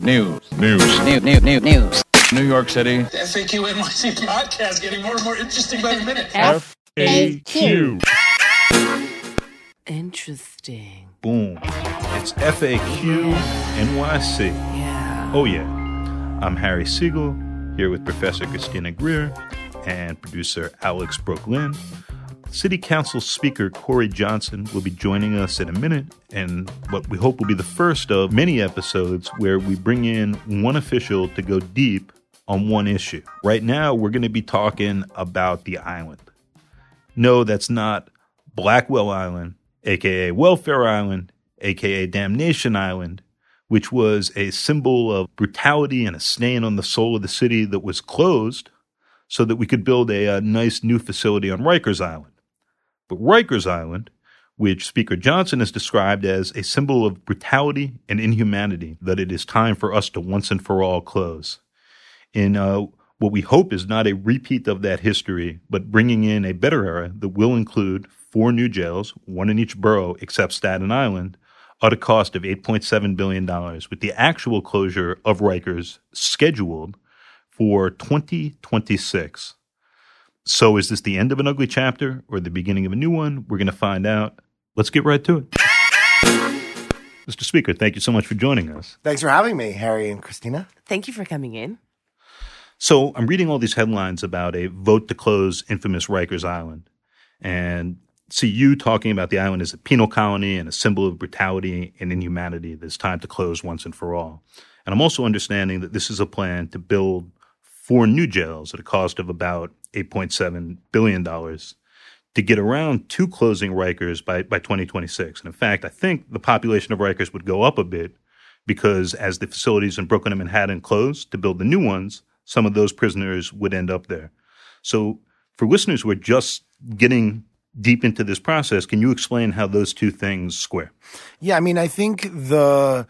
News. News. News. News. News. News. New York City. The FAQ NYC podcast getting more and more interesting by the minute. FAQ. Interesting. Boom. It's FAQ NYC. Yeah. Oh, yeah. I'm Harry Siegel here with Professor Christina Greer and producer Alex Brook Lynn. City Council Speaker Corey Johnson will be joining us in a minute, and what we hope will be the first of many episodes where we bring in one official to go deep on one issue. Right now, we're going to be talking about the island. No, that's not Blackwell Island, aka Welfare Island, aka Damnation Island, which was a symbol of brutality and a stain on the soul of the city that was closed so that we could build a, a nice new facility on Rikers Island. But Rikers Island, which Speaker Johnson has described as a symbol of brutality and inhumanity that it is time for us to once and for all close. In uh, what we hope is not a repeat of that history, but bringing in a better era that will include four new jails, one in each borough except Staten Island, at a cost of $8.7 billion, with the actual closure of Rikers scheduled for 2026. So, is this the end of an ugly chapter or the beginning of a new one? We're going to find out. Let's get right to it. Mr. Speaker, thank you so much for joining us. Thanks for having me, Harry and Christina. Thank you for coming in. So, I'm reading all these headlines about a vote to close infamous Rikers Island and see you talking about the island as a penal colony and a symbol of brutality and inhumanity that's time to close once and for all. And I'm also understanding that this is a plan to build four new jails at a cost of about $8.7 billion to get around to closing Rikers by, by 2026. And in fact, I think the population of Rikers would go up a bit because as the facilities in Brooklyn and Manhattan close to build the new ones, some of those prisoners would end up there. So for listeners who are just getting deep into this process, can you explain how those two things square? Yeah, I mean, I think the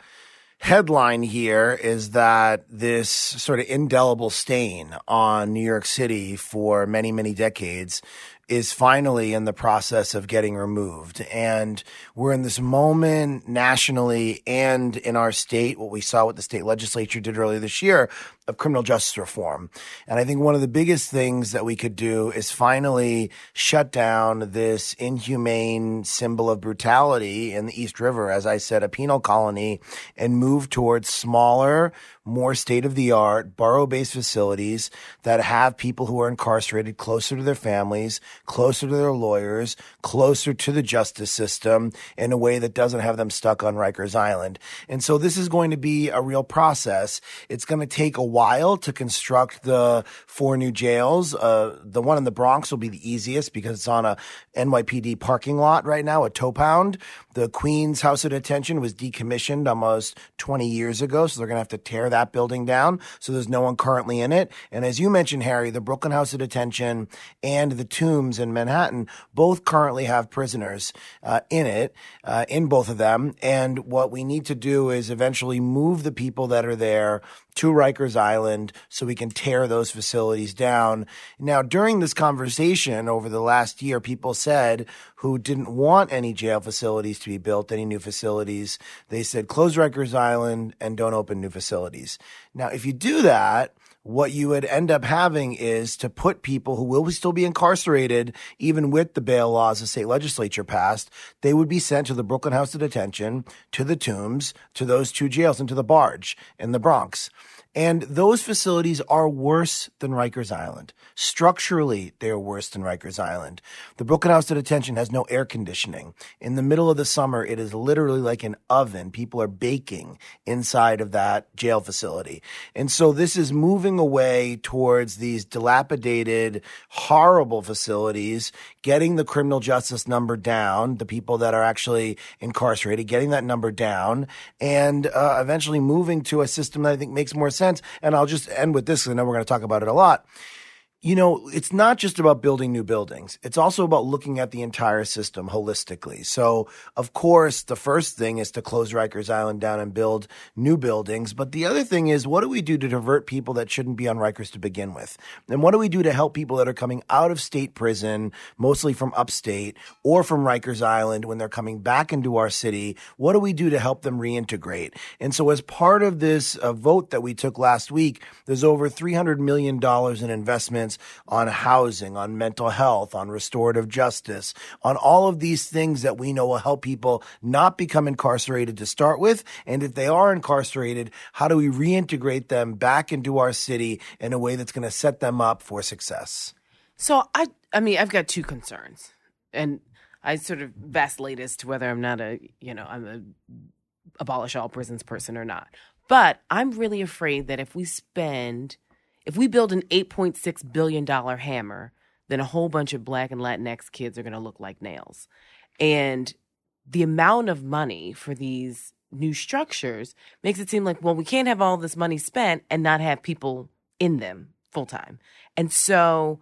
headline here is that this sort of indelible stain on New York City for many, many decades is finally in the process of getting removed. And we're in this moment nationally and in our state, what we saw what the state legislature did earlier this year of criminal justice reform. And I think one of the biggest things that we could do is finally shut down this inhumane symbol of brutality in the East River, as I said, a penal colony, and move towards smaller, more state of the art, borough based facilities that have people who are incarcerated closer to their families, closer to their lawyers, closer to the justice system in a way that doesn't have them stuck on Rikers Island. And so this is going to be a real process. It's going to take a while to construct the four new jails. Uh, the one in the Bronx will be the easiest because it's on a NYPD parking lot right now, a tow pound. The Queens House of Detention was decommissioned almost 20 years ago, so they're going to have to tear that building down. So there's no one currently in it. And as you mentioned, Harry, the Brooklyn House of Detention and the Tombs in Manhattan both currently have prisoners uh, in it, uh, in both of them. And what we need to do is eventually move the people that are there to Rikers Island so we can tear those facilities down. Now, during this conversation over the last year, people said who didn't want any jail facilities to be built, any new facilities, they said close Rikers Island and don't open new facilities. Now, if you do that, what you would end up having is to put people who will still be incarcerated, even with the bail laws the state legislature passed, they would be sent to the Brooklyn House of Detention, to the Tombs, to those two jails, and to the Barge in the Bronx. And those facilities are worse than Rikers Island. Structurally, they are worse than Rikers Island. The Brooklyn House of Detention has no air conditioning. In the middle of the summer, it is literally like an oven. People are baking inside of that jail facility. And so this is moving away towards these dilapidated, horrible facilities, getting the criminal justice number down, the people that are actually incarcerated, getting that number down, and uh, eventually moving to a system that I think makes more sense. And I'll just end with this, and then we're going to talk about it a lot you know, it's not just about building new buildings. It's also about looking at the entire system holistically. So, of course, the first thing is to close Rikers Island down and build new buildings. But the other thing is, what do we do to divert people that shouldn't be on Rikers to begin with? And what do we do to help people that are coming out of state prison, mostly from upstate or from Rikers Island when they're coming back into our city? What do we do to help them reintegrate? And so, as part of this uh, vote that we took last week, there's over $300 million in investments on housing, on mental health, on restorative justice, on all of these things that we know will help people not become incarcerated to start with. And if they are incarcerated, how do we reintegrate them back into our city in a way that's going to set them up for success? So I, I mean, I've got two concerns, and I sort of vacillate as to whether I'm not a, you know, I'm a abolish all prisons person or not. But I'm really afraid that if we spend if we build an $8.6 billion hammer, then a whole bunch of black and Latinx kids are going to look like nails. And the amount of money for these new structures makes it seem like, well, we can't have all this money spent and not have people in them full time. And so,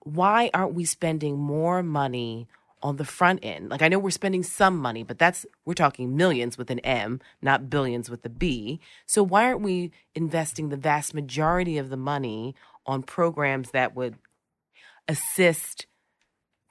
why aren't we spending more money on the front end. Like I know we're spending some money, but that's we're talking millions with an M, not billions with a B. So why aren't we investing the vast majority of the money on programs that would assist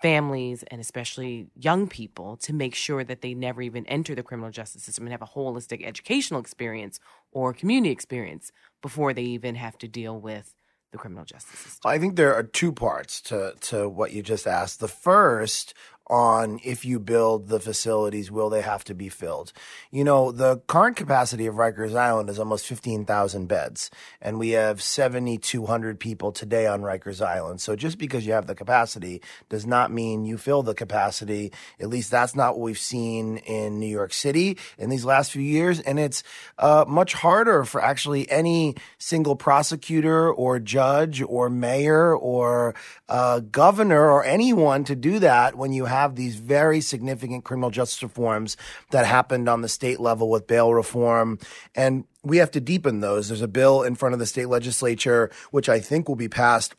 families and especially young people to make sure that they never even enter the criminal justice system and have a holistic educational experience or community experience before they even have to deal with the criminal justice system? I think there are two parts to, to what you just asked. The first on if you build the facilities, will they have to be filled? You know, the current capacity of Rikers Island is almost 15,000 beds, and we have 7,200 people today on Rikers Island. So just because you have the capacity does not mean you fill the capacity. At least that's not what we've seen in New York City in these last few years. And it's uh, much harder for actually any single prosecutor or judge or mayor or uh, governor or anyone to do that when you have have these very significant criminal justice reforms that happened on the state level with bail reform. And we have to deepen those. There's a bill in front of the state legislature, which I think will be passed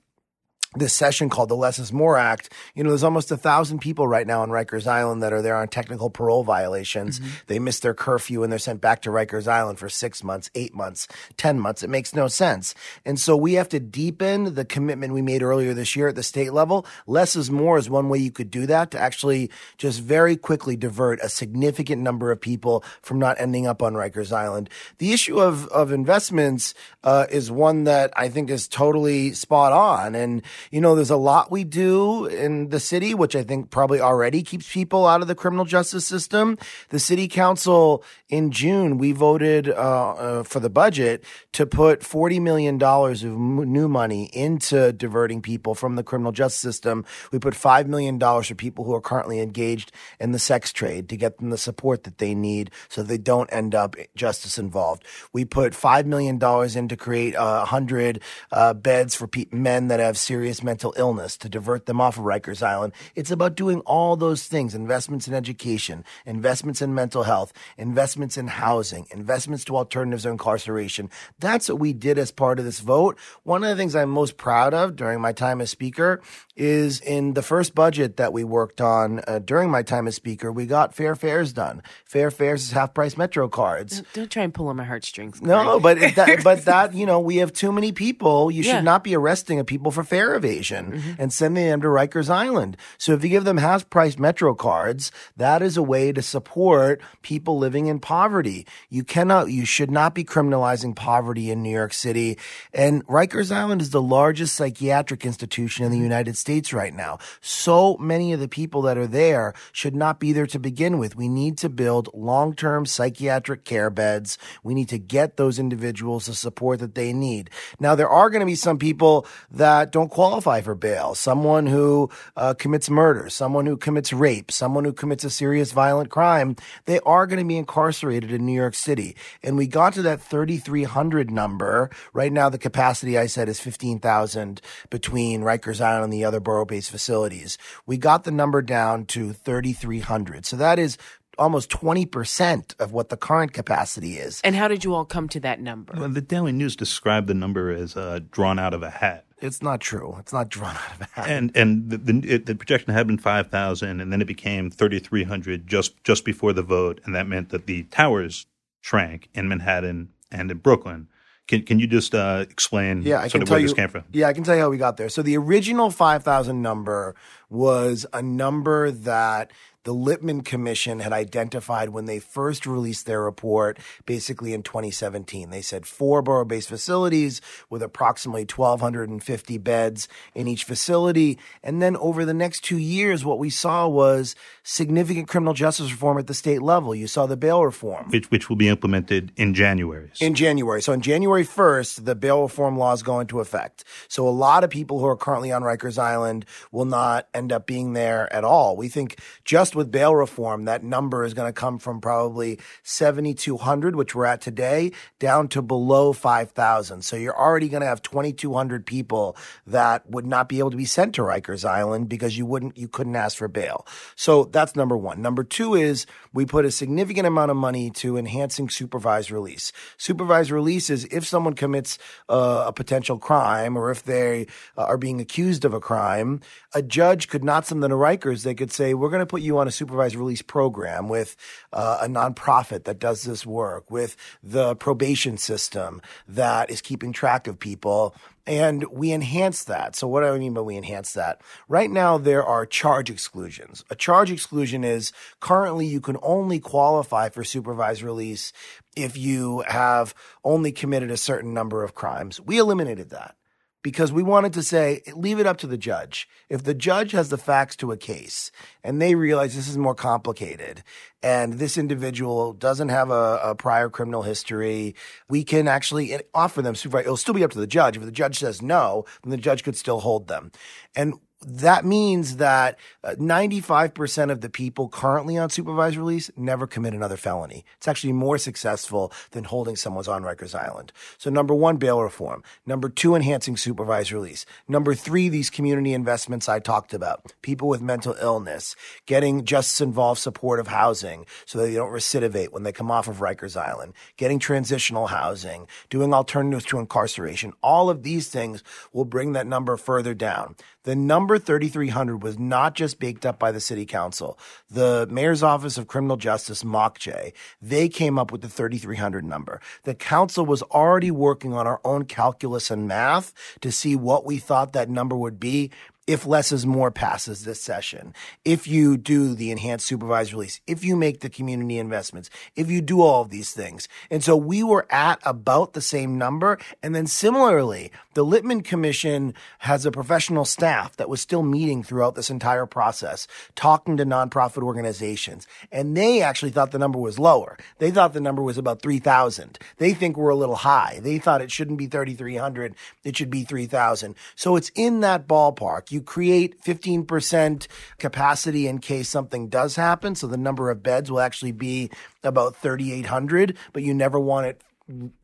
this session called the Less is More Act. You know, there's almost a thousand people right now on Rikers Island that are there on technical parole violations. Mm-hmm. They miss their curfew and they're sent back to Rikers Island for six months, eight months, 10 months. It makes no sense. And so we have to deepen the commitment we made earlier this year at the state level. Less is more is one way you could do that to actually just very quickly divert a significant number of people from not ending up on Rikers Island. The issue of, of investments, uh, is one that I think is totally spot on. And, you know, there's a lot we do in the city, which I think probably already keeps people out of the criminal justice system. The city council in June, we voted uh, uh, for the budget to put $40 million of m- new money into diverting people from the criminal justice system. We put $5 million for people who are currently engaged in the sex trade to get them the support that they need so they don't end up justice involved. We put $5 million in to create uh, 100 uh, beds for pe- men that have serious mental illness to divert them off of Rikers Island. It's about doing all those things investments in education, investments in mental health, investments in housing, investments to alternatives of incarceration. That's what we did as part of this vote. One of the things I'm most proud of during my time as Speaker is in the first budget that we worked on uh, during my time as Speaker, we got fair fares done. Fair fares is half price Metro cards. Don't, don't try and pull on my heartstrings. No, but that, but that you know we have too many people. You should not be arresting people for fare evasion mm-hmm. and sending them to Rikers Island. So if you give them half price Metro cards, that is a way to support people living in poverty. You cannot, you should not be criminalizing poverty in New York City. And Rikers Island is the largest psychiatric institution in the United States right now. So many of the people that are there should not be there to begin with. We need to build long term psychiatric care beds. We need to get those individuals the support that they need. Now, there are going to be some people that don't qualify for bail. Someone who uh, commits murder, someone who commits rape, someone who commits a serious violent crime. They are going to be incarcerated in New York City. And we got to that 3,300 number. Right now, the capacity I said is 15,000 between Rikers Island and the other borough based facilities. We got the number down to 3,300. So that is almost 20% of what the current capacity is. And how did you all come to that number? Well, the Daily News described the number as uh, drawn out of a hat. It's not true. It's not drawn out of a hat. And and the the, it, the projection had been five thousand, and then it became thirty three hundred just just before the vote, and that meant that the towers shrank in Manhattan and in Brooklyn. Can can you just uh, explain Yeah, I sort can of tell where you. this came from? Yeah, I can tell you how we got there. So the original five thousand number was a number that the Lippman Commission had identified when they first released their report, basically in 2017. They said four borough-based facilities with approximately 1,250 beds in each facility, and then over the next two years, what we saw was significant criminal justice reform at the state level. You saw the bail reform. Which which will be implemented in January. In January. So on January 1st, the bail reform laws go into effect. So a lot of people who are currently on Rikers Island will not end up being there at all. We think just with bail reform, that number is going to come from probably 7,200, which we're at today, down to below 5,000. So you're already going to have 2,200 people that would not be able to be sent to Rikers Island because you wouldn't, you couldn't ask for bail. So that's number one. Number two is we put a significant amount of money to enhancing supervised release. Supervised release is if someone commits uh, a potential crime or if they uh, are being accused of a crime, a judge could not send them to Rikers. They could say, we're going to put you on a supervised release program with uh, a nonprofit that does this work, with the probation system that is keeping track of people. And we enhance that. So what do I mean by we enhance that? Right now, there are charge exclusions. A charge exclusion is currently you can only qualify for supervised release if you have only committed a certain number of crimes. We eliminated that because we wanted to say, leave it up to the judge. If the judge has the facts to a case and they realize this is more complicated and this individual doesn't have a, a prior criminal history, we can actually offer them supervised. It'll still be up to the judge. If the judge says no, then the judge could still hold them. And that means that uh, 95% of the people currently on supervised release never commit another felony. It's actually more successful than holding someone's on Rikers Island. So number one, bail reform. Number two, enhancing supervised release. Number three, these community investments I talked about. People with mental illness, getting justice involved supportive housing so that they don't recidivate when they come off of Rikers Island, getting transitional housing, doing alternatives to incarceration. All of these things will bring that number further down. The number 3,300 was not just baked up by the city council. The mayor's office of criminal justice, MOCJ, they came up with the 3,300 number. The council was already working on our own calculus and math to see what we thought that number would be if less is more passes this session, if you do the enhanced supervised release, if you make the community investments, if you do all of these things. And so we were at about the same number. And then similarly, the Lippman Commission has a professional staff that was still meeting throughout this entire process, talking to nonprofit organizations. And they actually thought the number was lower. They thought the number was about 3,000. They think we're a little high. They thought it shouldn't be 3,300. It should be 3,000. So it's in that ballpark. You create 15% capacity in case something does happen. So the number of beds will actually be about 3,800, but you never want it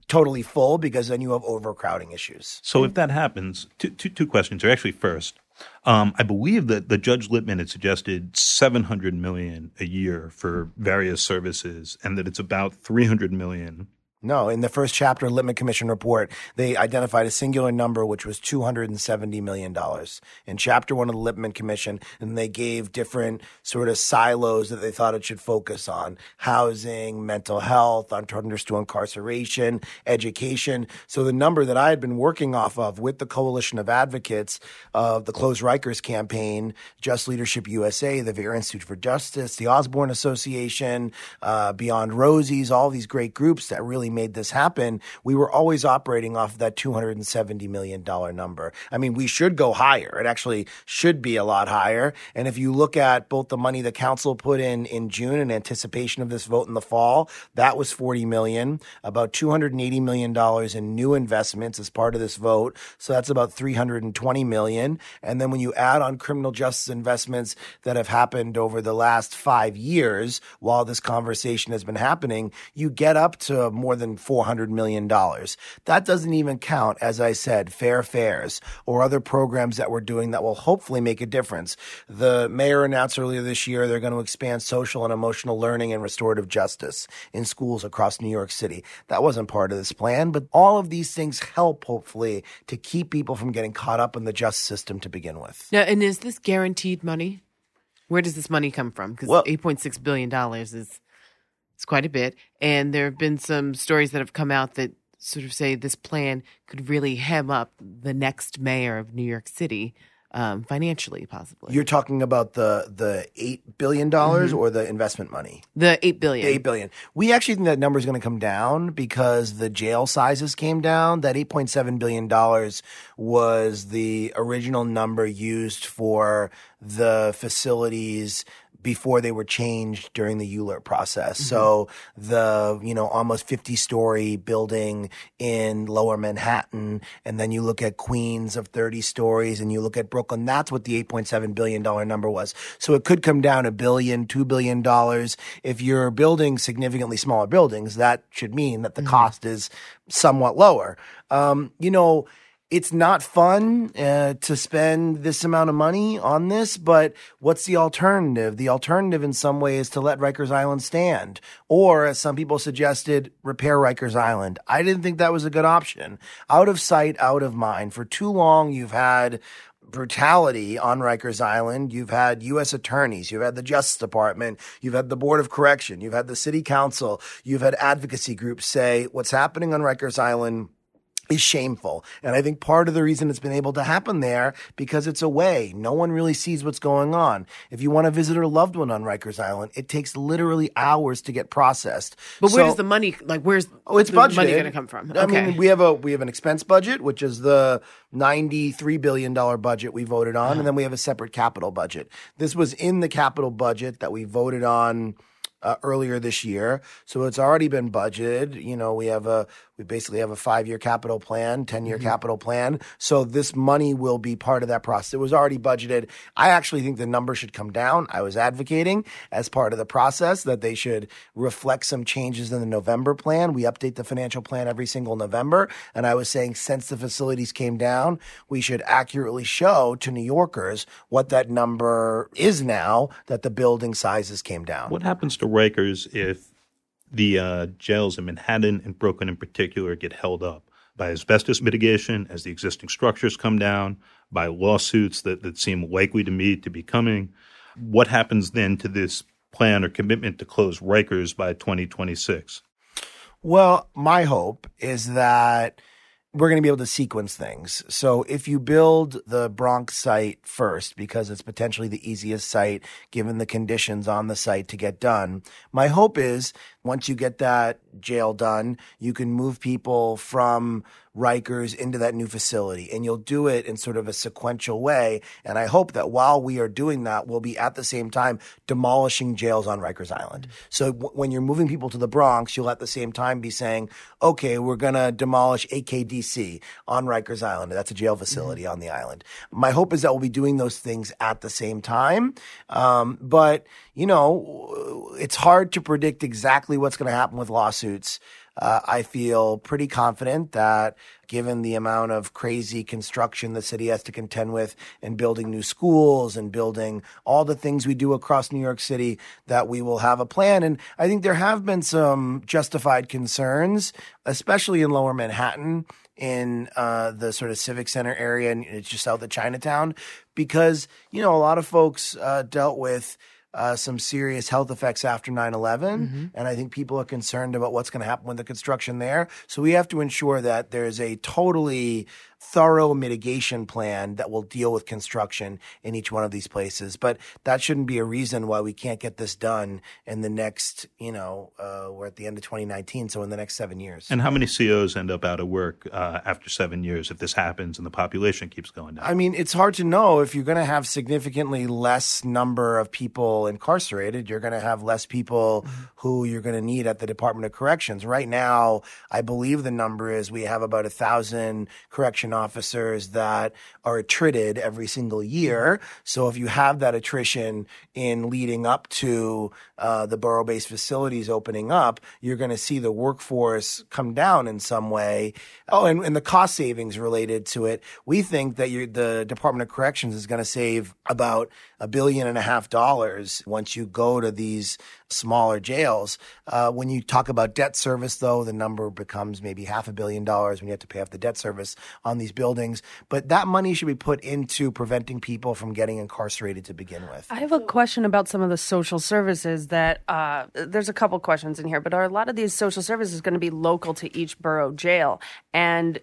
totally full because then you have overcrowding issues. So if that happens, two, two, two questions are actually first. Um, I believe that the Judge Lippman had suggested 700 million a year for various services, and that it's about 300 million no, in the first chapter Lippman Commission report, they identified a singular number, which was $270 million. In chapter one of the Lippman Commission, and they gave different sort of silos that they thought it should focus on housing, mental health, alternatives to incarceration, education. So the number that I had been working off of with the coalition of advocates of the Close Rikers campaign, Just Leadership USA, the Vera Institute for Justice, the Osborne Association, uh, Beyond Rosie's, all these great groups that really made this happen, we were always operating off that $270 million number. I mean, we should go higher. It actually should be a lot higher. And if you look at both the money the council put in in June in anticipation of this vote in the fall, that was 40 million, about 280 million dollars in new investments as part of this vote. So that's about 320 million. And then when you add on criminal justice investments that have happened over the last five years while this conversation has been happening, you get up to more than than $400 million. That doesn't even count, as I said, fair fares or other programs that we're doing that will hopefully make a difference. The mayor announced earlier this year they're going to expand social and emotional learning and restorative justice in schools across New York City. That wasn't part of this plan, but all of these things help, hopefully, to keep people from getting caught up in the justice system to begin with. Now, and is this guaranteed money? Where does this money come from? Because Well- eight point six billion dollars is it's quite a bit, and there have been some stories that have come out that sort of say this plan could really hem up the next mayor of New York City um, financially, possibly. You're talking about the the eight billion dollars or the investment money? the eight billion. Eight billion. We actually think that number is going to come down because the jail sizes came down. That eight point seven billion dollars was the original number used for the facilities before they were changed during the ULURP process. So the, you know, almost 50 story building in lower Manhattan, and then you look at Queens of 30 stories and you look at Brooklyn, that's what the $8.7 billion number was. So it could come down a billion, two billion dollars. If you're building significantly smaller buildings, that should mean that the cost is somewhat lower. Um, you know, it's not fun uh, to spend this amount of money on this, but what's the alternative? The alternative, in some way, is to let Rikers Island stand, or as some people suggested, repair Rikers Island. I didn't think that was a good option. Out of sight, out of mind. For too long, you've had brutality on Rikers Island. You've had U.S. attorneys. You've had the Justice Department. You've had the Board of Correction. You've had the City Council. You've had advocacy groups say what's happening on Rikers Island is shameful. And I think part of the reason it's been able to happen there because it's away. No one really sees what's going on. If you want to visit a loved one on Rikers Island, it takes literally hours to get processed. but where does the money like? Where's Oh, it's the budgeted. money going to come from? I mean, we have a we have an expense budget, which is the ninety-three billion dollar budget we voted on, and then we have a separate capital budget. This was in the capital budget that we voted on uh, earlier this year, so it's already been budgeted. You know, we have a we basically have a five-year capital plan, ten-year mm-hmm. capital plan. So this money will be part of that process. It was already budgeted. I actually think the number should come down. I was advocating as part of the process that they should reflect some changes in the November plan. We update the financial plan every single November. And I was saying since the facilities came down, we should accurately show to New Yorkers what that number is now that the building sizes came down. What happens to Rikers if the uh, jails in Manhattan and Brooklyn in particular get held up by asbestos mitigation as the existing structures come down, by lawsuits that, that seem likely to me to be coming? What happens then to this plan or commitment to close Rikers by 2026? Well, my hope is that we're going to be able to sequence things. So if you build the Bronx site first, because it's potentially the easiest site given the conditions on the site to get done, my hope is once you get that jail done, you can move people from Rikers into that new facility. And you'll do it in sort of a sequential way. And I hope that while we are doing that, we'll be at the same time demolishing jails on Rikers Island. So w- when you're moving people to the Bronx, you'll at the same time be saying, okay, we're going to demolish AKDC on Rikers Island. That's a jail facility on the island. My hope is that we'll be doing those things at the same time. Um, but, you know, it's hard to predict exactly what's going to happen with lawsuits. Uh, I feel pretty confident that given the amount of crazy construction the city has to contend with and building new schools and building all the things we do across New York City, that we will have a plan. And I think there have been some justified concerns, especially in lower Manhattan in uh, the sort of civic center area and it's just south of Chinatown, because, you know, a lot of folks uh, dealt with uh, some serious health effects after 9 11. And I think people are concerned about what's going to happen with the construction there. So we have to ensure that there's a totally thorough mitigation plan that will deal with construction in each one of these places. But that shouldn't be a reason why we can't get this done in the next, you know, uh, we're at the end of 2019, so in the next seven years. And how many COs end up out of work uh, after seven years if this happens and the population keeps going down? I mean, it's hard to know if you're going to have significantly less number of people incarcerated. You're going to have less people who you're going to need at the Department of Corrections. Right now, I believe the number is we have about a thousand correction correction officers that are attrited every single year. So if you have that attrition in leading up to uh, the borough-based facilities opening up, you're going to see the workforce come down in some way. Oh, and, and the cost savings related to it. We think that the Department of Corrections is going to save about a billion and a half dollars once you go to these smaller jails. Uh, when you talk about debt service, though, the number becomes maybe half a billion dollars when you have to pay off the debt service on these buildings. But that money should be put into preventing people from getting incarcerated to begin with. I have a question about some of the social services that uh, there's a couple questions in here, but are a lot of these social services going to be local to each borough jail? And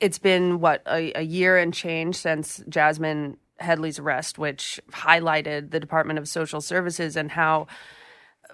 it's been what a, a year and change since Jasmine Headley's arrest, which highlighted the Department of Social Services and how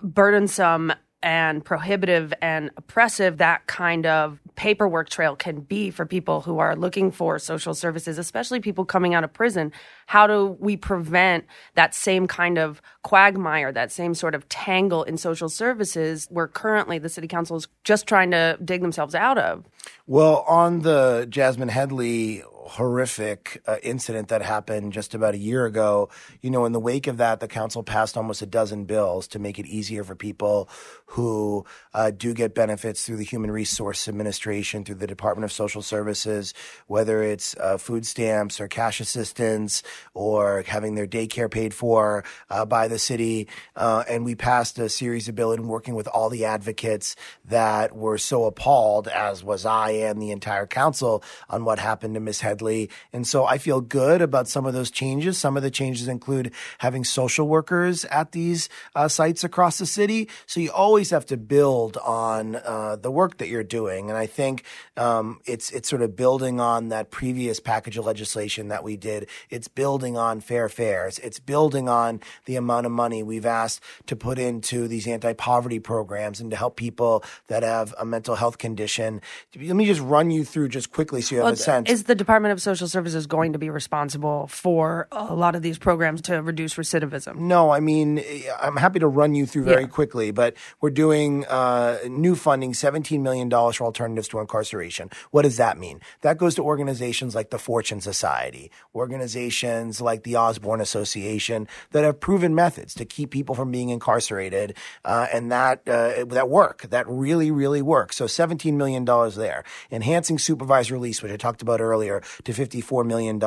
burdensome and prohibitive and oppressive that kind of paperwork trail can be for people who are looking for social services, especially people coming out of prison. How do we prevent that same kind of quagmire, that same sort of tangle in social services where currently the city council is just trying to dig themselves out of? Well, on the Jasmine Headley horrific uh, incident that happened just about a year ago, you know, in the wake of that, the council passed almost a dozen bills to make it easier for people who uh, do get benefits through the Human Resource Administration, through the Department of Social Services, whether it's uh, food stamps or cash assistance or having their daycare paid for uh, by the city. Uh, and we passed a series of bills and working with all the advocates that were so appalled, as was I and the entire council, on what happened to Ms. Miss Head and so I feel good about some of those changes. Some of the changes include having social workers at these uh, sites across the city. So you always have to build on uh, the work that you're doing. And I think um, it's it's sort of building on that previous package of legislation that we did. It's building on fair fares. It's building on the amount of money we've asked to put into these anti-poverty programs and to help people that have a mental health condition. Let me just run you through just quickly so you have well, a sense. Is the Department Department of Social Services going to be responsible for a lot of these programs to reduce recidivism? No, I mean, I'm happy to run you through very yeah. quickly, but we're doing uh, new funding, $17 million for alternatives to incarceration. What does that mean? That goes to organizations like the Fortune Society, organizations like the Osborne Association that have proven methods to keep people from being incarcerated, uh, and that uh, that work, that really, really work. So $17 million there. Enhancing supervised release, which I talked about earlier, to $54 million.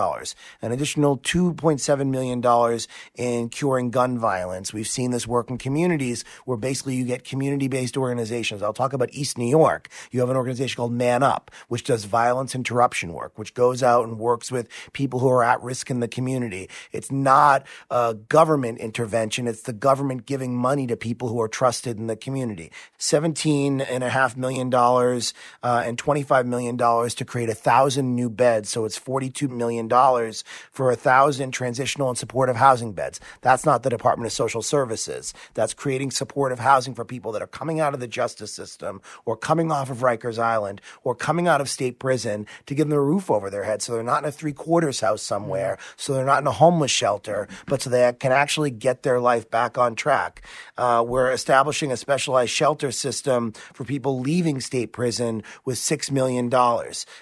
An additional $2.7 million in curing gun violence. We've seen this work in communities where basically you get community based organizations. I'll talk about East New York. You have an organization called Man Up, which does violence interruption work, which goes out and works with people who are at risk in the community. It's not a government intervention. It's the government giving money to people who are trusted in the community. $17.5 million uh, and $25 million to create a thousand new beds. So it's $42 million for a thousand transitional and supportive housing beds. That's not the Department of Social Services. That's creating supportive housing for people that are coming out of the justice system or coming off of Rikers Island or coming out of state prison to give them a roof over their head so they're not in a three quarters house somewhere, so they're not in a homeless shelter, but so they can actually get their life back on track. Uh, we're establishing a specialized shelter system for people leaving state prison with $6 million.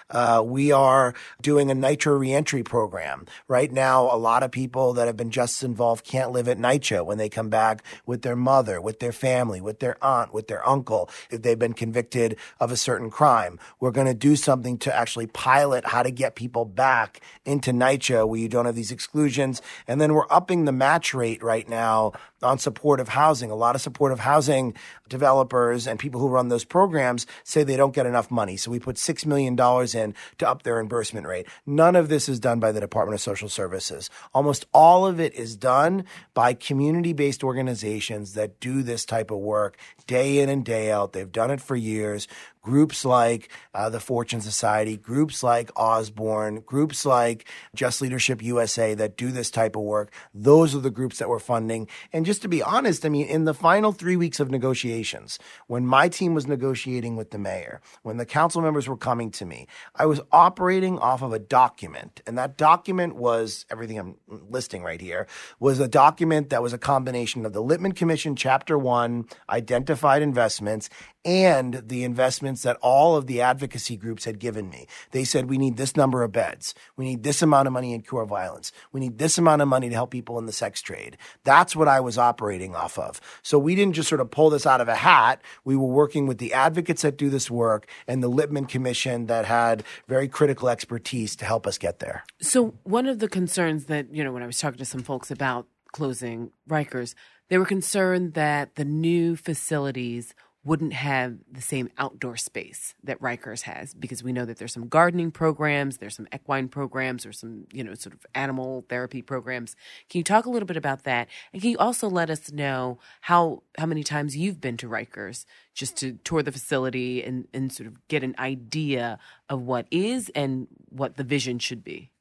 Uh, we are doing a NYCHA reentry program. Right now, a lot of people that have been justice involved can't live at NYCHA when they come back with their mother, with their family, with their aunt, with their uncle, if they've been convicted of a certain crime. We're going to do something to actually pilot how to get people back into NYCHA where you don't have these exclusions. And then we're upping the match rate right now on supportive housing. A lot of supportive housing developers and people who run those programs say they don't get enough money. So we put $6 million in to up their reimbursement rate. None of this is done by the Department of Social Services. Almost all of it is done by community based organizations that do this type of work day in and day out. They've done it for years groups like uh, the Fortune Society, groups like Osborne, groups like Just Leadership USA that do this type of work. Those are the groups that we're funding. And just to be honest, I mean, in the final three weeks of negotiations, when my team was negotiating with the mayor, when the council members were coming to me, I was operating off of a document. And that document was everything I'm listing right here was a document that was a combination of the Lippman Commission, Chapter One, identified investments, and the investments that all of the advocacy groups had given me. They said, we need this number of beds. We need this amount of money in cure violence. We need this amount of money to help people in the sex trade. That's what I was operating off of. So we didn't just sort of pull this out of a hat. We were working with the advocates that do this work and the Lippman Commission that had very critical expertise to help us get there. So one of the concerns that, you know, when I was talking to some folks about closing Rikers, they were concerned that the new facilities wouldn't have the same outdoor space that Rikers has because we know that there's some gardening programs, there's some equine programs, or some, you know, sort of animal therapy programs. Can you talk a little bit about that? And can you also let us know how how many times you've been to Rikers just to tour the facility and, and sort of get an idea of what is and what the vision should be?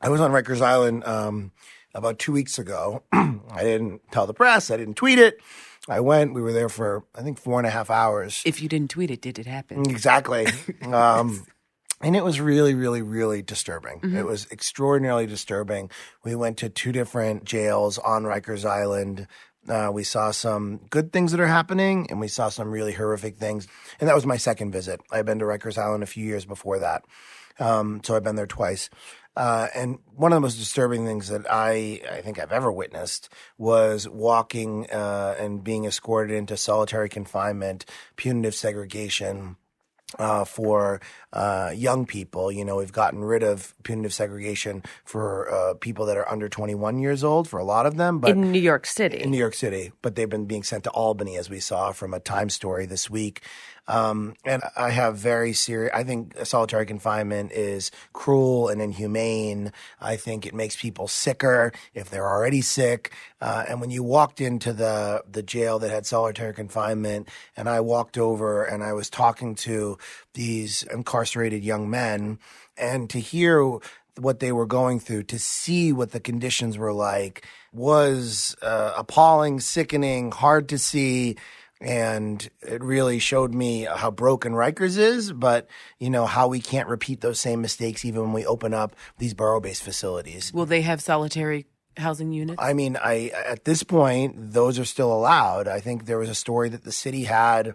I was on Rikers Island um, about two weeks ago. I didn't tell the press. I didn't tweet it. I went. We were there for I think four and a half hours. If you didn't tweet it, did it happen? Exactly. um, and it was really, really, really disturbing. Mm-hmm. It was extraordinarily disturbing. We went to two different jails on Rikers Island. Uh, we saw some good things that are happening, and we saw some really horrific things. And that was my second visit. I've been to Rikers Island a few years before that, um, so I've been there twice. Uh, and one of the most disturbing things that I, I think I've ever witnessed was walking uh, and being escorted into solitary confinement, punitive segregation. Uh, for uh, young people, you know, we've gotten rid of punitive segregation for uh, people that are under 21 years old for a lot of them, but in New York City. in New York City, but they've been being sent to Albany, as we saw from a Time story this week. Um, and I have very serious. I think solitary confinement is cruel and inhumane. I think it makes people sicker if they're already sick. Uh, and when you walked into the the jail that had solitary confinement, and I walked over and I was talking to these incarcerated young men, and to hear what they were going through, to see what the conditions were like, was uh, appalling, sickening, hard to see and it really showed me how broken Rikers is, but you know how we can't repeat those same mistakes even when we open up these borough-based facilities. Will they have solitary housing units? I mean, I at this point those are still allowed. I think there was a story that the city had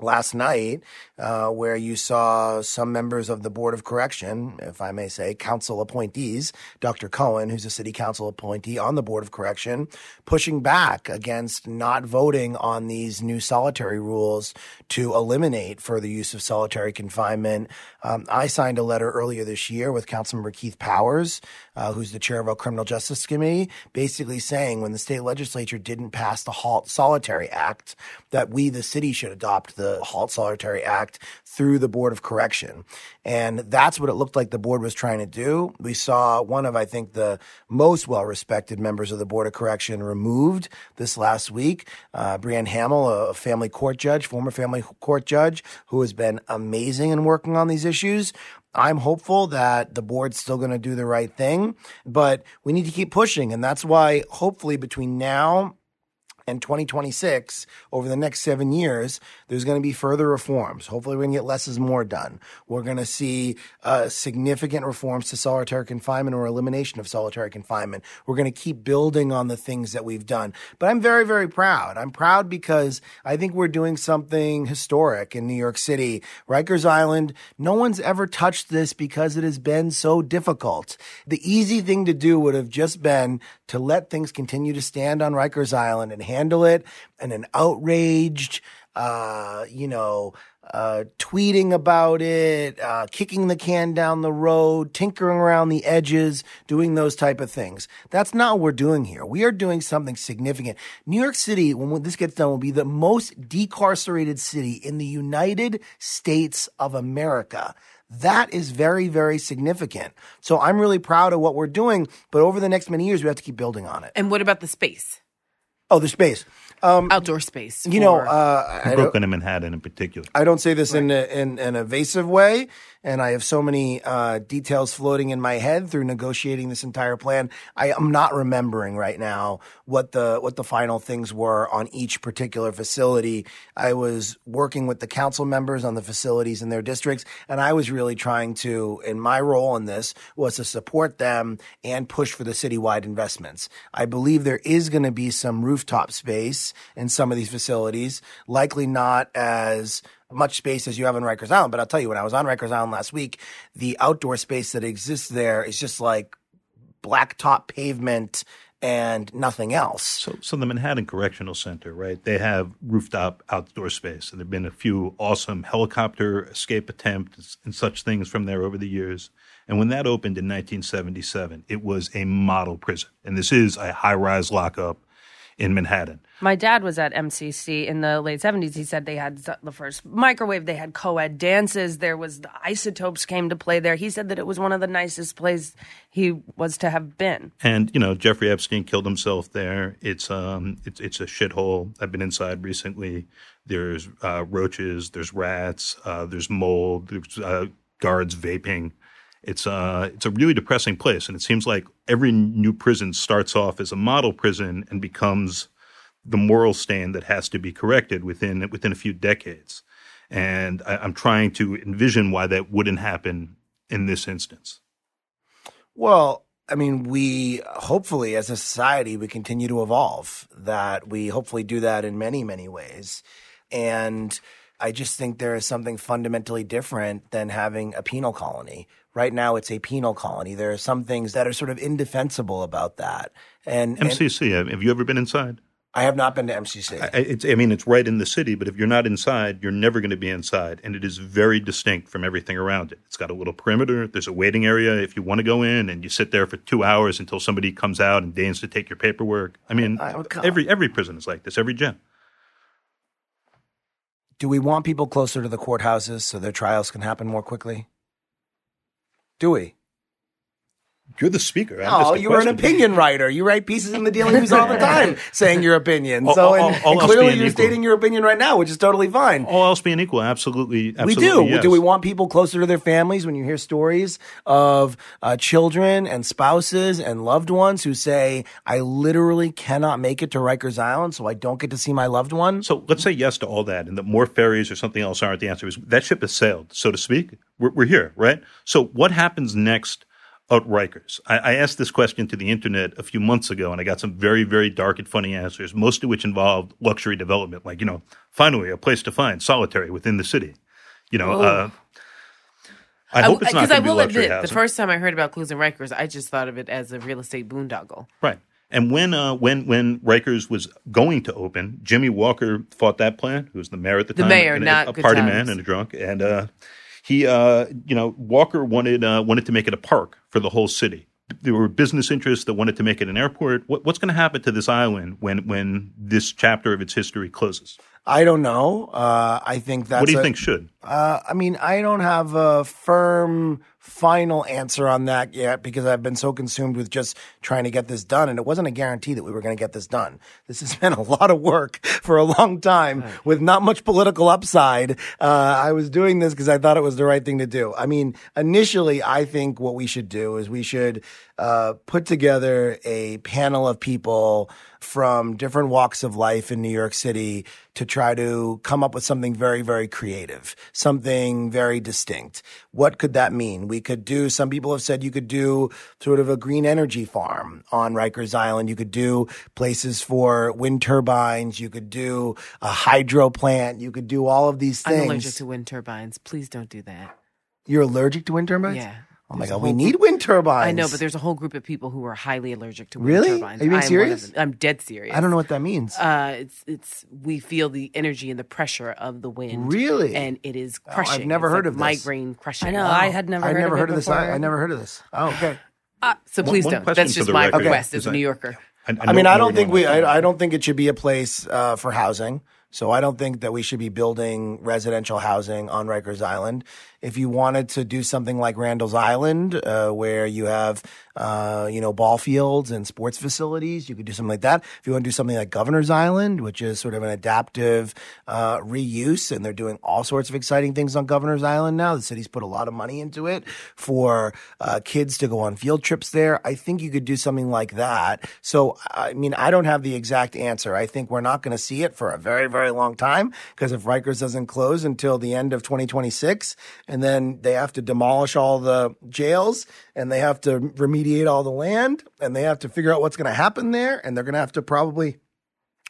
last night uh, where you saw some members of the Board of Correction, if I may say, council appointees, Dr. Cohen, who's a city council appointee on the Board of Correction, pushing back against not voting on these new solitary rules to eliminate further use of solitary confinement. Um, I signed a letter earlier this year with Councilmember Keith Powers, uh, who's the chair of our Criminal Justice Committee, basically saying when the state legislature didn't pass the Halt Solitary Act, that we, the city, should adopt the Halt Solitary Act through the Board of Correction. And that's what it looked like the board was trying to do. We saw one of, I think, the most well respected members of the Board of Correction removed this last week. Uh, Bryanne Hamill, a family court judge, former family court judge, who has been amazing in working on these issues. I'm hopeful that the board's still going to do the right thing, but we need to keep pushing. And that's why, hopefully, between now and 2026, over the next seven years, there's going to be further reforms. Hopefully, we're going to get less is more done. We're going to see uh, significant reforms to solitary confinement or elimination of solitary confinement. We're going to keep building on the things that we've done. But I'm very, very proud. I'm proud because I think we're doing something historic in New York City. Rikers Island, no one's ever touched this because it has been so difficult. The easy thing to do would have just been to let things continue to stand on Rikers Island and handle it and an outraged, uh, you know, uh, tweeting about it, uh, kicking the can down the road, tinkering around the edges, doing those type of things. That's not what we're doing here. We are doing something significant. New York City, when this gets done, will be the most decarcerated city in the United States of America. That is very, very significant. So I'm really proud of what we're doing, but over the next many years, we have to keep building on it. and what about the space? Oh, the space. Outdoor space. You know, for- uh, I don't, Brooklyn and Manhattan in particular. I don't say this in, a, in an evasive way, and I have so many uh, details floating in my head through negotiating this entire plan. I am not remembering right now what the what the final things were on each particular facility. I was working with the council members on the facilities in their districts, and I was really trying to, in my role in this, was to support them and push for the citywide investments. I believe there is going to be some rooftop space in some of these facilities, likely not as much space as you have on Rikers Island. But I'll tell you, when I was on Rikers Island last week, the outdoor space that exists there is just like blacktop pavement and nothing else. So, so the Manhattan Correctional Center, right? They have rooftop outdoor space, and there've been a few awesome helicopter escape attempts and such things from there over the years. And when that opened in 1977, it was a model prison, and this is a high-rise lockup in Manhattan. My dad was at MCC in the late 70s. He said they had the first microwave, they had co ed dances, there was the isotopes came to play there. He said that it was one of the nicest places he was to have been. And, you know, Jeffrey Epstein killed himself there. It's, um, it's, it's a shithole. I've been inside recently. There's uh, roaches, there's rats, uh, there's mold, there's uh, guards vaping. It's uh, it's a really depressing place, and it seems like every new prison starts off as a model prison and becomes the moral stain that has to be corrected within within a few decades. And I, I'm trying to envision why that wouldn't happen in this instance. Well, I mean, we hopefully, as a society, we continue to evolve. That we hopefully do that in many, many ways. And I just think there is something fundamentally different than having a penal colony. Right now, it's a penal colony. There are some things that are sort of indefensible about that. And MCC, and, have you ever been inside? I have not been to MCC. I, I, mean, it's right in the city, but if you're not inside, you're never going to be inside. And it is very distinct from everything around it. It's got a little perimeter. There's a waiting area if you want to go in, and you sit there for two hours until somebody comes out and deigns to take your paperwork. I mean, I, every every prison is like this, every gym. Do we want people closer to the courthouses so their trials can happen more quickly? Do we? You're the speaker. I'm oh, you are an opinion writer. You write pieces in the Daily News all the time saying your opinion. So, and, all, all, and clearly you're equal. stating your opinion right now, which is totally fine. All else being equal, absolutely. absolutely we do. Yes. Do we want people closer to their families when you hear stories of uh, children and spouses and loved ones who say, I literally cannot make it to Rikers Island, so I don't get to see my loved one? So let's say yes to all that, and that more ferries or something else aren't the answer. Is that ship has sailed, so to speak. We're, we're here, right? So what happens next? At Rikers. I, I, asked this question to the internet a few months ago, and I got some very, very dark and funny answers, most of which involved luxury development, like you know, finally a place to find solitary within the city. You know, uh, I hope it's not because I will admit housing. the first time I heard about closing Rikers, I just thought of it as a real estate boondoggle. Right. And when uh, when when Rikers was going to open, Jimmy Walker fought that plan. Who was the mayor at the, the time? The mayor, not a, a party times. man and a drunk, and uh, he, uh, you know, Walker wanted uh, wanted to make it a park for the whole city. There were business interests that wanted to make it an airport. What, what's going to happen to this island when when this chapter of its history closes? I don't know. Uh, I think that's. What do you a, think should? Uh, I mean, I don't have a firm final answer on that yet because I've been so consumed with just trying to get this done. And it wasn't a guarantee that we were going to get this done. This has been a lot of work for a long time with not much political upside. Uh, I was doing this because I thought it was the right thing to do. I mean, initially, I think what we should do is we should uh, put together a panel of people from different walks of life in New York City to try to come up with something very, very creative, something very distinct. What could that mean? We could do, some people have said you could do sort of a green energy farm on Rikers Island. You could do places for wind turbines. You could do a hydro plant. You could do all of these things. I'm allergic to wind turbines. Please don't do that. You're allergic to wind turbines? Yeah. Oh my god, we need wind turbines. I know, but there's a whole group of people who are highly allergic to wind really? turbines. Are you being I'm serious? I'm dead serious. I don't know what that means. Uh, it's it's we feel the energy and the pressure of the wind. Really? And it is crushing. Oh, I've never it's heard like of this. migraine crushing. I know. I had never. I heard never of heard of this. Before. I, I, never heard of this. Oh, okay. Uh, so please one, don't. One That's just my record, request as a New Yorker. I, I, I mean, I don't think we. I, I, don't think it should be a place uh, for housing. So I don't think that we should be building residential housing on Rikers Island. If you wanted to do something like Randall's Island, uh, where you have, uh, you know, ball fields and sports facilities, you could do something like that. If you want to do something like Governor's Island, which is sort of an adaptive uh, reuse, and they're doing all sorts of exciting things on Governor's Island now. The city's put a lot of money into it for uh, kids to go on field trips there. I think you could do something like that. So, I mean, I don't have the exact answer. I think we're not going to see it for a very, very long time because if Rikers doesn't close until the end of 2026, and then they have to demolish all the jails and they have to remediate all the land and they have to figure out what's going to happen there and they're going to have to probably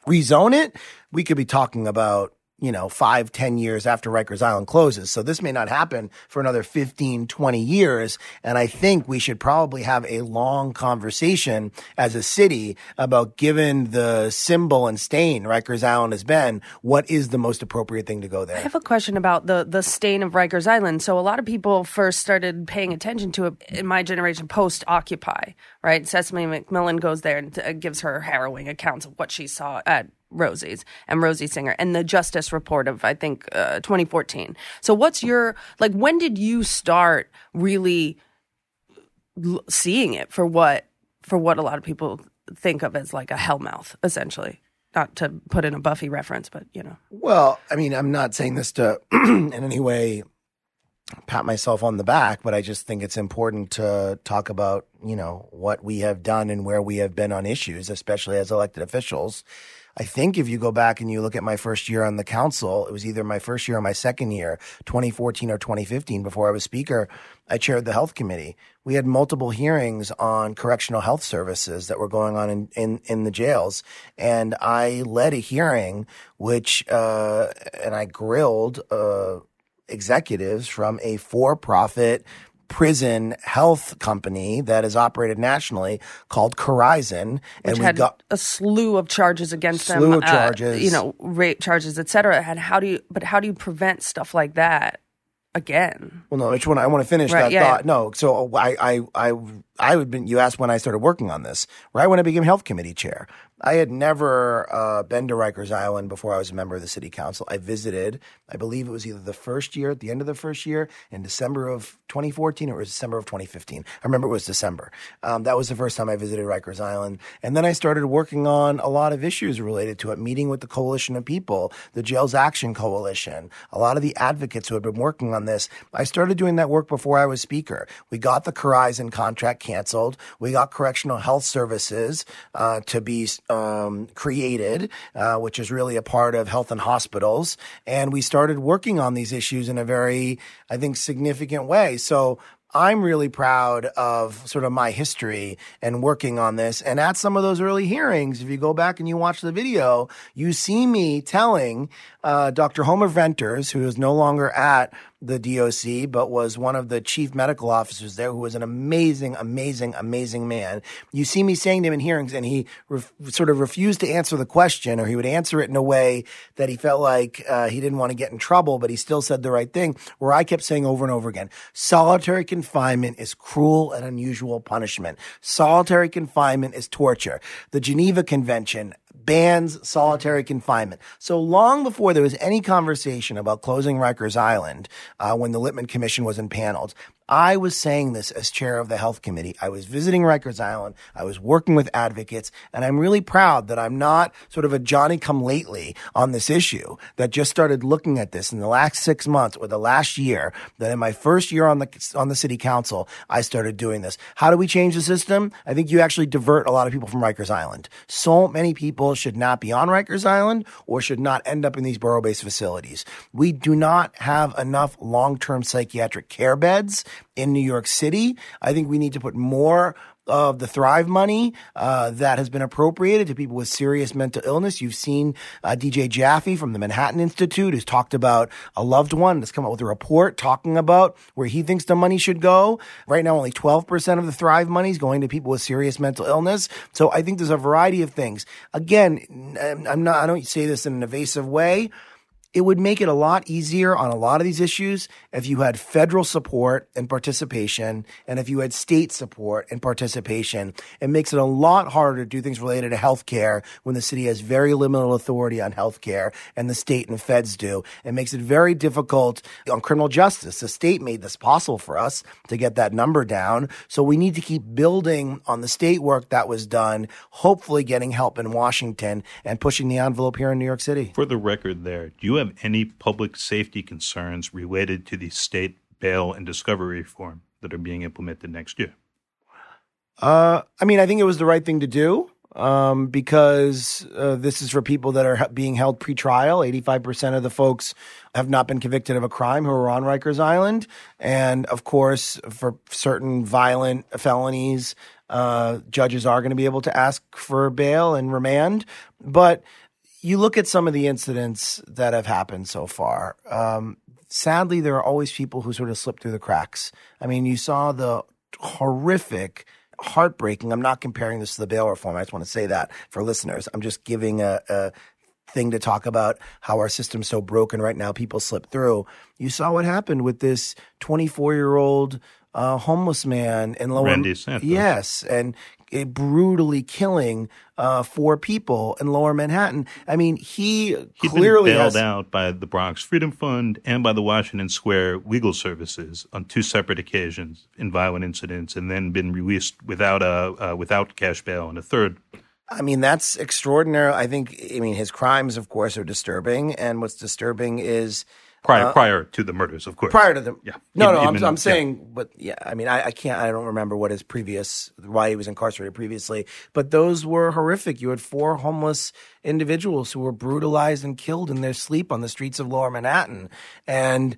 rezone it. We could be talking about you know, five, ten years after Rikers Island closes. So this may not happen for another 15, 20 years. And I think we should probably have a long conversation as a city about given the symbol and stain Rikers Island has been, what is the most appropriate thing to go there? I have a question about the the stain of Rikers Island. So a lot of people first started paying attention to it in my generation post Occupy, right? Cecily McMillan goes there and uh, gives her harrowing accounts of what she saw at Rosie's and Rosie Singer and the Justice Report of I think uh, 2014. So what's your like when did you start really l- seeing it for what for what a lot of people think of as like a hellmouth essentially? Not to put in a Buffy reference, but you know. Well, I mean, I'm not saying this to in any way pat myself on the back, but I just think it's important to talk about, you know, what we have done and where we have been on issues, especially as elected officials. I think if you go back and you look at my first year on the council, it was either my first year or my second year, 2014 or 2015, before I was speaker, I chaired the health committee. We had multiple hearings on correctional health services that were going on in, in, in the jails. And I led a hearing which, uh, and I grilled, uh, executives from a for-profit prison health company that is operated nationally called Corizon, and we had got a slew of charges against them, Slew of uh, charges. you know, rape charges, et cetera. And how do you? But how do you prevent stuff like that again? Well, no, which one? I want to finish Right, that yeah, thought. yeah. No, so I, I, I, I would been. You asked when I started working on this, right when I became health committee chair. I had never uh, been to Rikers Island before I was a member of the city council. I visited. I believe it was either the first year, at the end of the first year, in December of 2014, or it was December of 2015. I remember it was December. Um, that was the first time I visited Rikers Island, and then I started working on a lot of issues related to it. Meeting with the Coalition of People, the Jails Action Coalition, a lot of the advocates who had been working on this. I started doing that work before I was speaker. We got the Corizon contract canceled. We got correctional health services uh, to be um, created, uh, which is really a part of health and hospitals. And we started working on these issues in a very, I think, significant way. So I'm really proud of sort of my history and working on this. And at some of those early hearings, if you go back and you watch the video, you see me telling uh, Dr. Homer Venters, who is no longer at the DOC, but was one of the chief medical officers there, who was an amazing, amazing, amazing man. You see me saying to him in hearings, and he ref- sort of refused to answer the question, or he would answer it in a way that he felt like uh, he didn't want to get in trouble, but he still said the right thing. Where I kept saying over and over again, solitary confinement is cruel and unusual punishment. Solitary confinement is torture. The Geneva Convention bans solitary confinement. So long before there was any conversation about closing Rikers Island, uh, when the Lippman Commission was impaneled, I was saying this as chair of the health committee. I was visiting Rikers Island. I was working with advocates, and I'm really proud that I'm not sort of a Johnny come lately on this issue that just started looking at this in the last six months or the last year. That in my first year on the on the city council, I started doing this. How do we change the system? I think you actually divert a lot of people from Rikers Island. So many people should not be on Rikers Island or should not end up in these borough-based facilities. We do not have enough long-term psychiatric care beds in New York City. I think we need to put more of the Thrive money uh, that has been appropriated to people with serious mental illness. You've seen uh, DJ Jaffe from the Manhattan Institute who's talked about a loved one that's come out with a report talking about where he thinks the money should go. Right now, only 12% of the Thrive money is going to people with serious mental illness. So I think there's a variety of things. Again, I'm not, I don't say this in an evasive way it would make it a lot easier on a lot of these issues if you had federal support and participation and if you had state support and participation. It makes it a lot harder to do things related to healthcare when the city has very limited authority on healthcare and the state and feds do. It makes it very difficult on criminal justice. The state made this possible for us to get that number down. So we need to keep building on the state work that was done, hopefully getting help in Washington and pushing the envelope here in New York City. For the record, there, do you have any public safety concerns related to the state bail and discovery reform that are being implemented next year? Uh, I mean, I think it was the right thing to do um, because uh, this is for people that are being held pretrial. Eighty-five percent of the folks have not been convicted of a crime who are on Rikers Island, and of course, for certain violent felonies, uh, judges are going to be able to ask for bail and remand. But you look at some of the incidents that have happened so far. Um, sadly, there are always people who sort of slip through the cracks. I mean, you saw the horrific, heartbreaking. I'm not comparing this to the bail reform. I just want to say that for listeners. I'm just giving a, a thing to talk about how our system's so broken right now. People slip through. You saw what happened with this 24 year old uh, homeless man in Lower. Randy Santos. Yes, and brutally killing uh, four people in Lower Manhattan. I mean, he He'd clearly bailed has, out by the Bronx Freedom Fund and by the Washington Square Legal Services on two separate occasions in violent incidents, and then been released without a uh, without cash bail on a third. I mean, that's extraordinary. I think. I mean, his crimes, of course, are disturbing, and what's disturbing is Prior, prior to the murders, of course. Uh, prior to the Yeah. no no I'm, I'm yeah. saying but yeah i mean I, I can't i don't remember what his previous why he was incarcerated previously but those were horrific you had four homeless individuals who were brutalized and killed in their sleep on the streets of lower manhattan and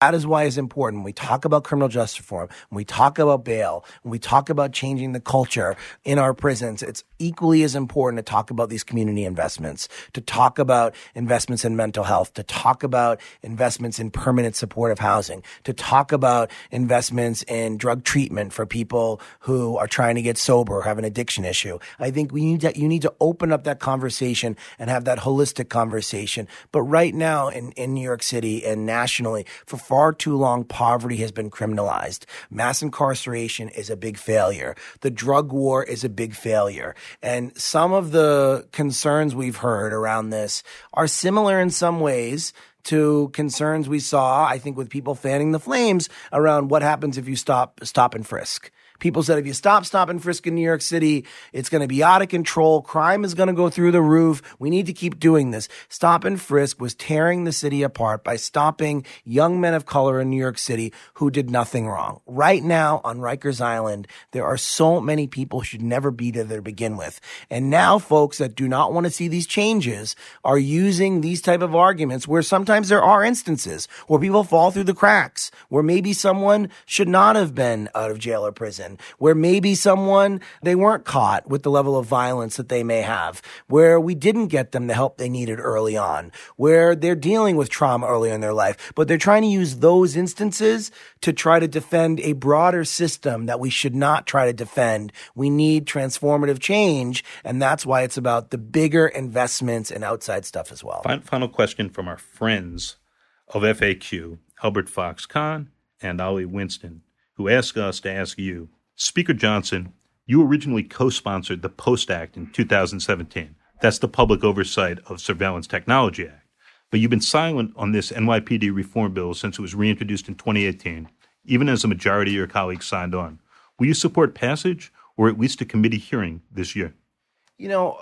that is why it's important. When we talk about criminal justice reform, when we talk about bail, when we talk about changing the culture in our prisons, it's equally as important to talk about these community investments, to talk about investments in mental health, to talk about investments in permanent supportive housing, to talk about investments in drug treatment for people who are trying to get sober or have an addiction issue. I think we need to, you need to open up that conversation and have that holistic conversation. But right now in, in New York City and nationally, for far too long, poverty has been criminalized. Mass incarceration is a big failure. The drug war is a big failure. And some of the concerns we've heard around this are similar in some ways to concerns we saw, I think, with people fanning the flames around what happens if you stop, stop and frisk. People said if you stop, stop, and frisk in New York City, it's going to be out of control. Crime is going to go through the roof. We need to keep doing this. Stop and frisk was tearing the city apart by stopping young men of color in New York City who did nothing wrong. Right now on Rikers Island, there are so many people who should never be there to begin with. And now folks that do not want to see these changes are using these type of arguments where sometimes there are instances where people fall through the cracks, where maybe someone should not have been out of jail or prison, where maybe someone, they weren't caught with the level of violence that they may have, where we didn't get them the help they needed early on, where they're dealing with trauma early in their life, but they're trying to use those instances to try to defend a broader system that we should not try to defend. We need transformative change, and that's why it's about the bigger investments and outside stuff as well. Final question from our friends of FAQ, Albert Fox Cahn and Ollie Winston, who ask us to ask you, Speaker Johnson, you originally co-sponsored the Post Act in 2017. That's the Public Oversight of Surveillance Technology Act. But you've been silent on this NYPD reform bill since it was reintroduced in 2018, even as a majority of your colleagues signed on. Will you support passage or at least a committee hearing this year? You know,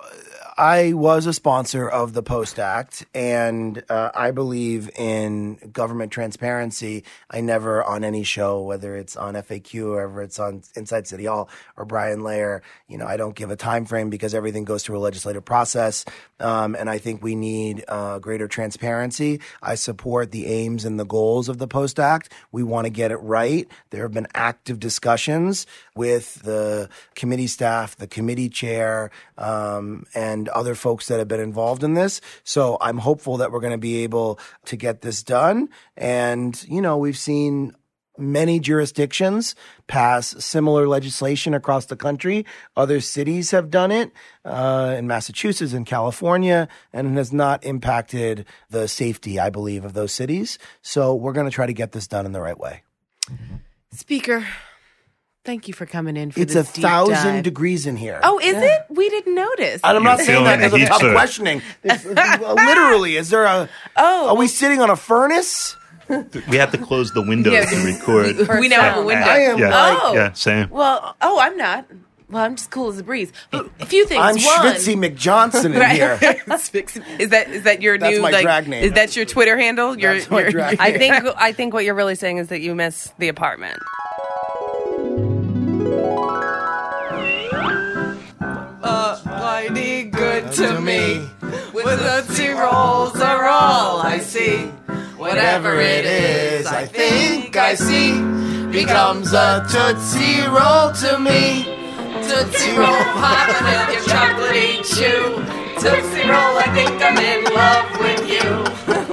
I was a sponsor of the Post Act, and uh, I believe in government transparency. I never, on any show, whether it's on FAQ or whether it's on Inside City Hall or Brian Lehrer, you know, I don't give a time frame because everything goes through a legislative process, um, and I think we need uh, greater transparency. I support the aims and the goals of the Post Act. We want to get it right. There have been active discussions with the committee staff, the committee chair, um, and other folks that have been involved in this. So I'm hopeful that we're going to be able to get this done. And, you know, we've seen many jurisdictions pass similar legislation across the country. Other cities have done it uh, in Massachusetts and California, and it has not impacted the safety, I believe, of those cities. So we're going to try to get this done in the right way. Speaker, thank you for coming in for It's a deep thousand dive. degrees in here. Oh, is it? We didn't notice. And I'm not You're saying that feeling because the of tough sir. questioning. It's- literally, is there a? Oh, are we sitting on a furnace? We have to close the window Yeah, to record. we now have a window. I am Yeah, like Oh. yeah, same. Well, oh, I'm not. Well, I'm just cool as a breeze. But A few things. I'm One, Schwitzy McJohnson in Right. here. is that is that your That's new my like? drag name. Is that your Twitter handle? Your, That's my your- drag I think I think what you're really saying is that you miss the apartment. Mighty good to me. With the two rolls are all I see. Whatever it is, I think I see becomes a tootsie roll to me. Tootsie roll popping in your chocolatey chew. Tootsie Roll, I think I'm in love with you.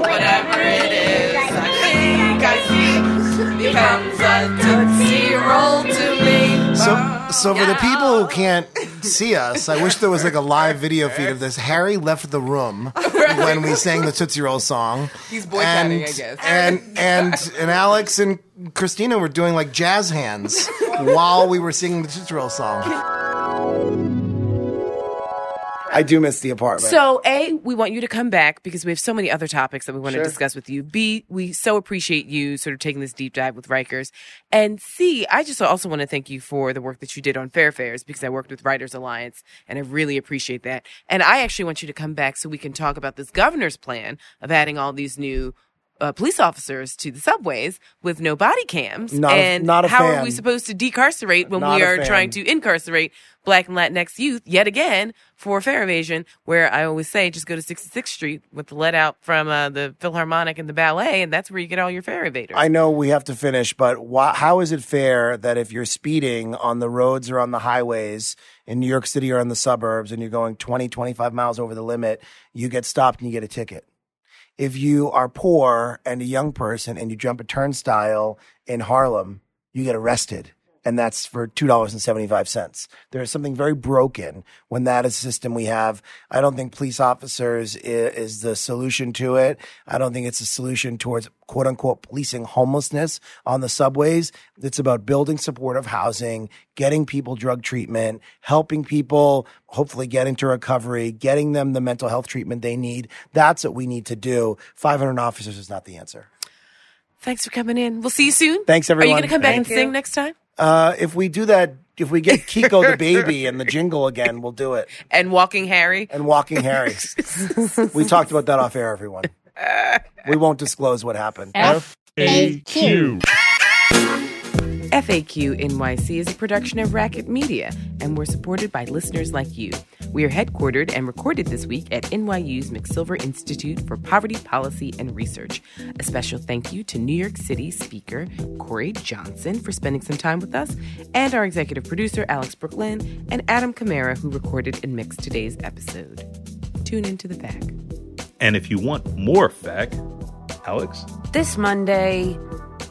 Whatever it is, I think I see becomes a Tootsie Roll to me. So, uh, so for the people who can't see us, I wish there was like a live video feed of this. Harry left the room when we sang the Tootsie Roll song. He's boycotting, and, I guess. And and and Alex and Christina were doing like jazz hands while we were singing the Tootsie Roll song. I do miss the apartment. So, A, we want you to come back because we have so many other topics that we want Sure. to discuss with you. B, we so appreciate you sort of taking this deep dive with Rikers. And C, I just also want to thank you for the work that you did on Fair Fares because I worked with Riders Alliance and I really appreciate that. And I actually want you to come back so we can talk about this governor's plan of adding all these new uh, police officers to the subways with no body cams. Not a- and not a how fan. are we supposed to decarcerate when Not we are fan. trying to incarcerate black and Latinx youth yet again for fare evasion, where I always say just go to 66th Street with the let out from uh, the Philharmonic and the ballet, and that's where you get all your fare evaders. I know we have to finish, but why, how is it fair that if you're speeding on the roads or on the highways in New York City or in the suburbs and you're going 20, 25 miles over the limit, you get stopped and you get a ticket? If you are poor and a young person and you jump a turnstile in Harlem, you get arrested. And that's for $2.75. There is something very broken when that is a system we have. I don't think police officers is, is the solution to it. I don't think it's a solution towards quote unquote policing homelessness on the subways. It's about building supportive housing, getting people drug treatment, helping people hopefully get into recovery, getting them the mental health treatment they need. That's what we need to do. 500 officers is not the answer. Thanks for coming in. We'll see you soon. Thanks, everyone. Are you going to come back Thank and you. sing next time? Uh, if we do that, if we get Kiko the baby and the jingle again, we'll do it. And Walking Harry? And Walking Harry. we talked about that off air, everyone. We won't disclose what happened. FAQ. FAQ NYC is a production of Racket Media, and we're supported by listeners like you. We are headquartered and recorded this week at NYU's McSilver Institute for Poverty Policy and Research. A special thank you to New York City Speaker Corey Johnson for spending some time with us, and our executive producer Alex Brook Lynn, and Adam Camara, who recorded and mixed today's episode. Tune into the back. And if you want more FAQ, Alex, This Monday,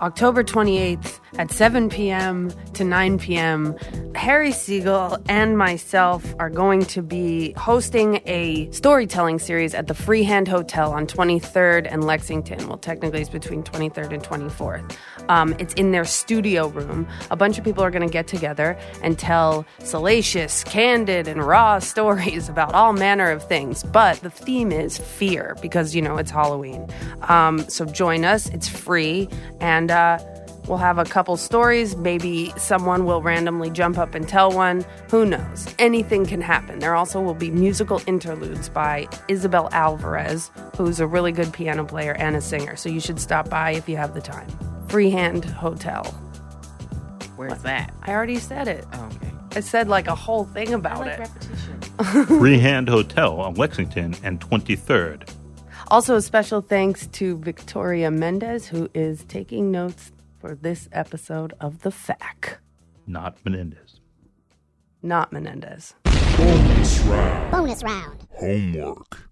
October 28th at 7 p.m. to 9 p.m., Harry Siegel and myself are going to be hosting a storytelling series at the Freehand Hotel on 23rd and Lexington. Well, technically, it's between 23rd and 24th. Um, it's in their studio room. A bunch of people are going to get together and tell salacious, candid, and raw stories about all manner of things. But the theme is fear because, you know, it's Halloween. Um, so join us, it's free, and uh, we'll have a couple stories. Maybe someone will randomly jump up and tell one. Who knows? Anything can happen. There also will be musical interludes by Isabel Alvarez, who's a really good piano player and a singer. So you should stop by if you have the time. Freehand Hotel. Where's that? I already said it. Oh, okay. I said like a whole thing about it. repetition. Freehand Hotel on Lexington and 23rd. Also, a special thanks to Victoria Mendez, who is taking notes for this episode of The FAQ. Not Menendez. Not Menendez. Bonus round. Bonus round. Homework.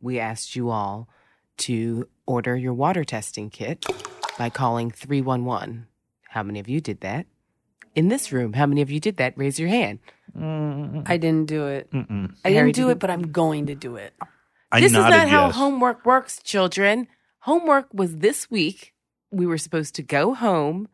we asked you all to order your water testing kit by calling 311. How many of you did that? In this room, how many of you did that? Raise your hand. I didn't do it. Mm-mm. I Harry didn't do didn't- it, but I'm going to do it. I this is nodded not how yes. homework works, children. Homework was this week. We were supposed to go home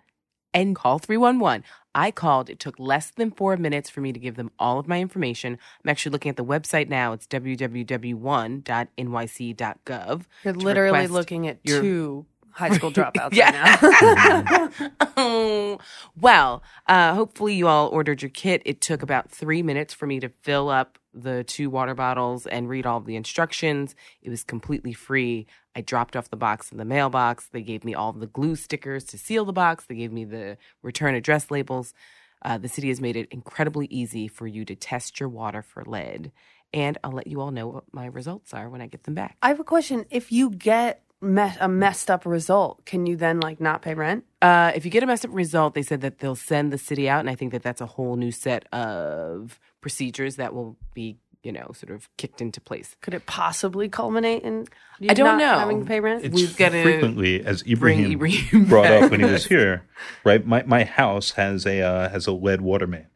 and call 311. I called. It took less than four minutes for me to give them all of my information. I'm actually looking at the website now. It's www.one.nyc.gov. You're literally looking at your- two high school dropouts Yeah. right now. well, uh, hopefully you all ordered your kit. It took about three minutes for me to fill up the two water bottles and read all the instructions. It was completely free. I dropped off the box in the mailbox. They gave me all the glue stickers to seal the box. They gave me the return address labels. Uh, the city has made it incredibly easy for you to test your water for lead. And I'll let you all know what my results are when I get them back. I have a question. If you get me- a messed up result, can you then like not pay rent? Uh, if you get a messed up result, they said that they'll send the city out, and I think that that's a whole new set of procedures that will be you know, sort of kicked into place. Could it possibly culminate in you I don't not know. having to pay rent? It's We've gotta frequently, as Ibrahim, Ibrahim brought back up when he was here, right? My my house has a uh, has a lead water main,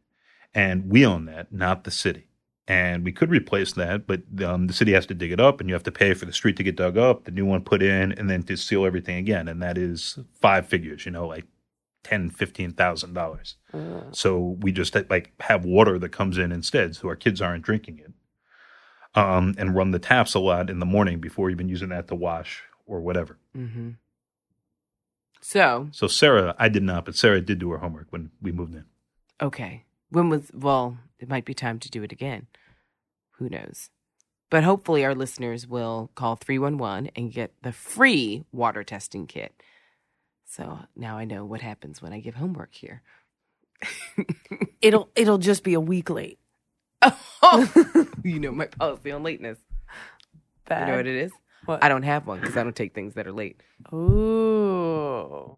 and we own that, not the city. And we could replace that, but um, the city has to dig it up, and you have to pay for the street to get dug up, the new one put in, and then to seal everything again, and that is five figures, you know, like ten, fifteen thousand dollars. So we just like have water that comes in instead, so our kids aren't drinking it. Um, and run the taps a lot in the morning before even using that to wash or whatever. hmm So, So Sarah, I did not, but Sarah did do her homework when we moved in. okay. When was, well, it might be time to do it again. Who knows? But hopefully, our listeners will call 311 and get the free water testing kit. So now I know what happens when I give homework here. It'll it'll just be a week late. Oh, you know my policy on lateness. Bad. You know what it is? What? I don't have one because I don't take things that are late. Ooh.